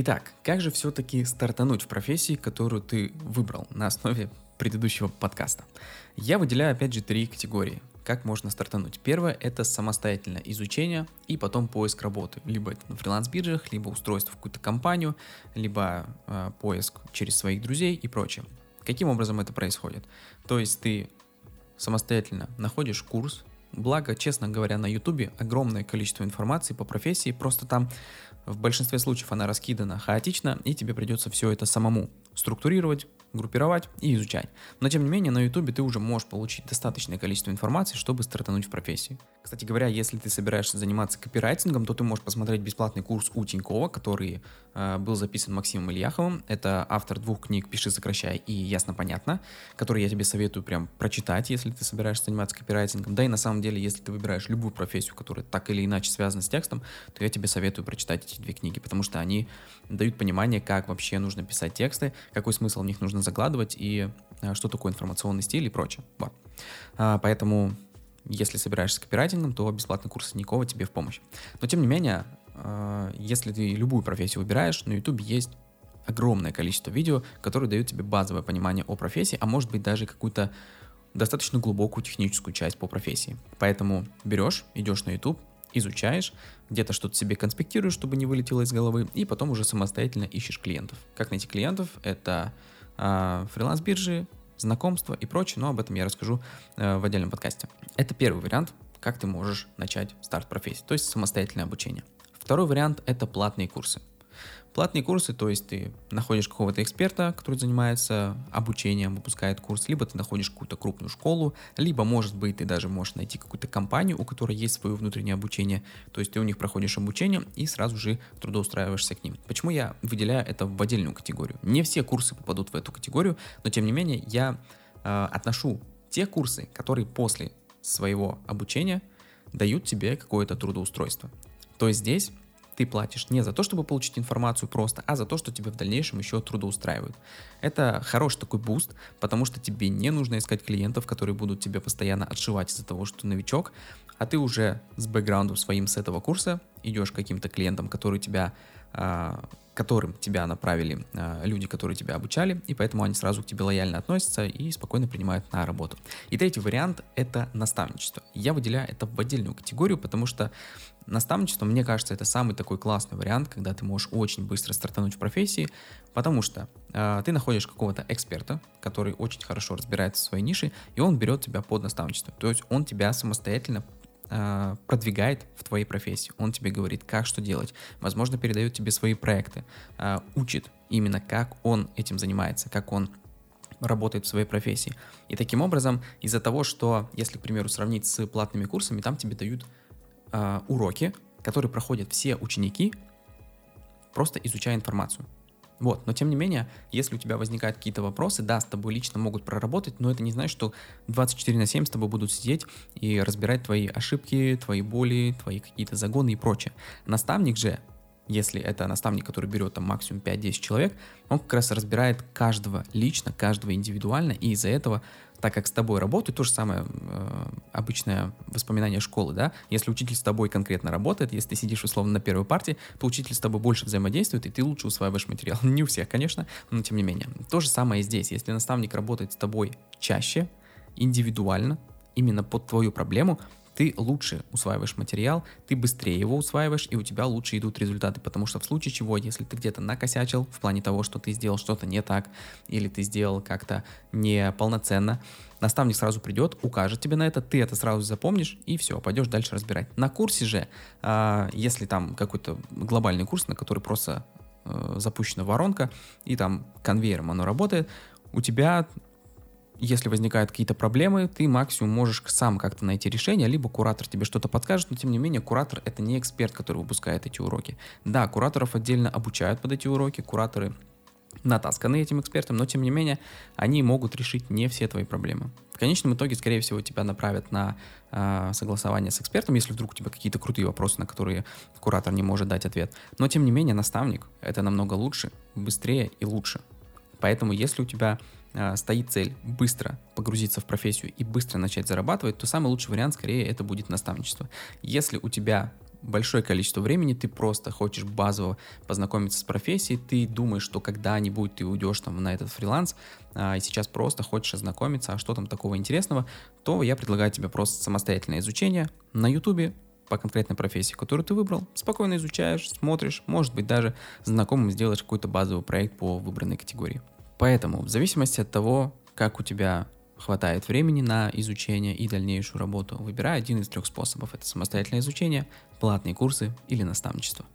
Итак, как же все-таки стартануть в профессии, которую ты выбрал на основе предыдущего подкаста? Я выделяю опять же три категории. Как можно стартануть? Первое – это самостоятельное изучение и потом поиск работы. Либо это на фриланс-биржах, либо устройство в какую-то компанию, либо э, поиск через своих друзей и прочее. Каким образом это происходит? То есть ты самостоятельно находишь курс, Благо, честно говоря, на YouTube огромное количество информации по профессии, просто там в большинстве случаев она раскидана хаотично, и тебе придется все это самому структурировать, группировать и изучать. Но тем не менее, на YouTube ты уже можешь получить достаточное количество информации, чтобы стартануть в профессии. Кстати говоря, если ты собираешься заниматься копирайтингом, то ты можешь посмотреть бесплатный курс у Тинькова, который э, был записан Максимом Ильяховым. Это автор двух книг «Пиши, сокращай» и «Ясно-понятно», которые я тебе советую прям прочитать, если ты собираешься заниматься копирайтингом. Да и на самом деле, если ты выбираешь любую профессию, которая так или иначе связана с текстом, то я тебе советую прочитать эти две книги, потому что они дают понимание, как вообще нужно писать тексты, какой смысл в них нужно закладывать и э, что такое информационный стиль и прочее. Вот. А, поэтому, если собираешься с копирайтингом, то бесплатный курс Никова тебе в помощь. Но, тем не менее, э, если ты любую профессию выбираешь, на YouTube есть огромное количество видео, которые дают тебе базовое понимание о профессии, а может быть даже какую-то достаточно глубокую техническую часть по профессии. Поэтому берешь, идешь на YouTube, изучаешь, где-то что-то себе конспектируешь, чтобы не вылетело из головы, и потом уже самостоятельно ищешь клиентов. Как найти клиентов? Это фриланс-биржи, знакомства и прочее, но об этом я расскажу э, в отдельном подкасте. Это первый вариант, как ты можешь начать старт профессии, то есть самостоятельное обучение. Второй вариант – это платные курсы. Платные курсы, то есть ты находишь какого-то эксперта, который занимается обучением, выпускает курс, либо ты находишь какую-то крупную школу, либо, может быть, ты даже можешь найти какую-то компанию, у которой есть свое внутреннее обучение, то есть ты у них проходишь обучение и сразу же трудоустраиваешься к ним. Почему я выделяю это в отдельную категорию? Не все курсы попадут в эту категорию, но тем не менее я э, отношу те курсы, которые после своего обучения дают тебе какое-то трудоустройство. То есть здесь ты платишь не за то, чтобы получить информацию просто, а за то, что тебе в дальнейшем еще трудоустраивают. Это хороший такой boost, потому что тебе не нужно искать клиентов, которые будут тебе постоянно отшивать из-за того, что ты новичок, а ты уже с бэкграундом своим с этого курса идешь к каким-то клиентам, которые тебя а, которым тебя направили э, люди, которые тебя обучали, и поэтому они сразу к тебе лояльно относятся и спокойно принимают на работу. И третий вариант — это наставничество. Я выделяю это в отдельную категорию, потому что наставничество, мне кажется, это самый такой классный вариант, когда ты можешь очень быстро стартануть в профессии, потому что э, ты находишь какого-то эксперта, который очень хорошо разбирается в своей нише, и он берет тебя под наставничество. То есть он тебя самостоятельно э, продвигает в твоей профессии. Он тебе говорит, как что делать. Возможно, передает тебе свои проекты, э, учит именно, как он этим занимается, как он работает в своей профессии. И таким образом, из-за того, что, если, к примеру, сравнить с платными курсами, там тебе дают э, уроки, которые проходят все ученики, просто изучая информацию. Вот, но тем не менее, если у тебя возникают какие-то вопросы, да, с тобой лично могут проработать, но это не значит, что 24 на 7 с тобой будут сидеть и разбирать твои ошибки, твои боли, твои какие-то загоны и прочее. Наставник же, если это наставник, который берет там максимум 5-10 человек, он как раз разбирает каждого лично, каждого индивидуально, и из-за этого так как с тобой работают, то же самое э, обычное воспоминание школы, да, если учитель с тобой конкретно работает, если ты сидишь условно на первой партии, то учитель с тобой больше взаимодействует, и ты лучше усваиваешь материал. Не у всех, конечно, но тем не менее. То же самое и здесь. Если наставник работает с тобой чаще, индивидуально, именно под твою проблему, ты лучше усваиваешь материал, ты быстрее его усваиваешь, и у тебя лучше идут результаты, потому что в случае чего, если ты где-то накосячил в плане того, что ты сделал что-то не так, или ты сделал как-то неполноценно, наставник сразу придет, укажет тебе на это, ты это сразу запомнишь, и все, пойдешь дальше разбирать. На курсе же, э, если там какой-то глобальный курс, на который просто э, запущена воронка, и там конвейером оно работает, у тебя если возникают какие-то проблемы, ты максимум можешь сам как-то найти решение, либо куратор тебе что-то подскажет, но тем не менее куратор это не эксперт, который выпускает эти уроки. Да, кураторов отдельно обучают под эти уроки, кураторы натасканы этим экспертом, но тем не менее они могут решить не все твои проблемы. В конечном итоге, скорее всего, тебя направят на э, согласование с экспертом, если вдруг у тебя какие-то крутые вопросы, на которые куратор не может дать ответ. Но тем не менее, наставник это намного лучше, быстрее и лучше. Поэтому, если у тебя э, стоит цель быстро погрузиться в профессию и быстро начать зарабатывать, то самый лучший вариант скорее это будет наставничество. Если у тебя большое количество времени, ты просто хочешь базово познакомиться с профессией, ты думаешь, что когда-нибудь ты уйдешь там на этот фриланс, а, и сейчас просто хочешь ознакомиться, а что там такого интересного, то я предлагаю тебе просто самостоятельное изучение на YouTube по конкретной профессии, которую ты выбрал, спокойно изучаешь, смотришь, может быть даже знакомым сделаешь какой-то базовый проект по выбранной категории. Поэтому в зависимости от того, как у тебя хватает времени на изучение и дальнейшую работу, выбирай один из трех способов. Это самостоятельное изучение, платные курсы или наставничество.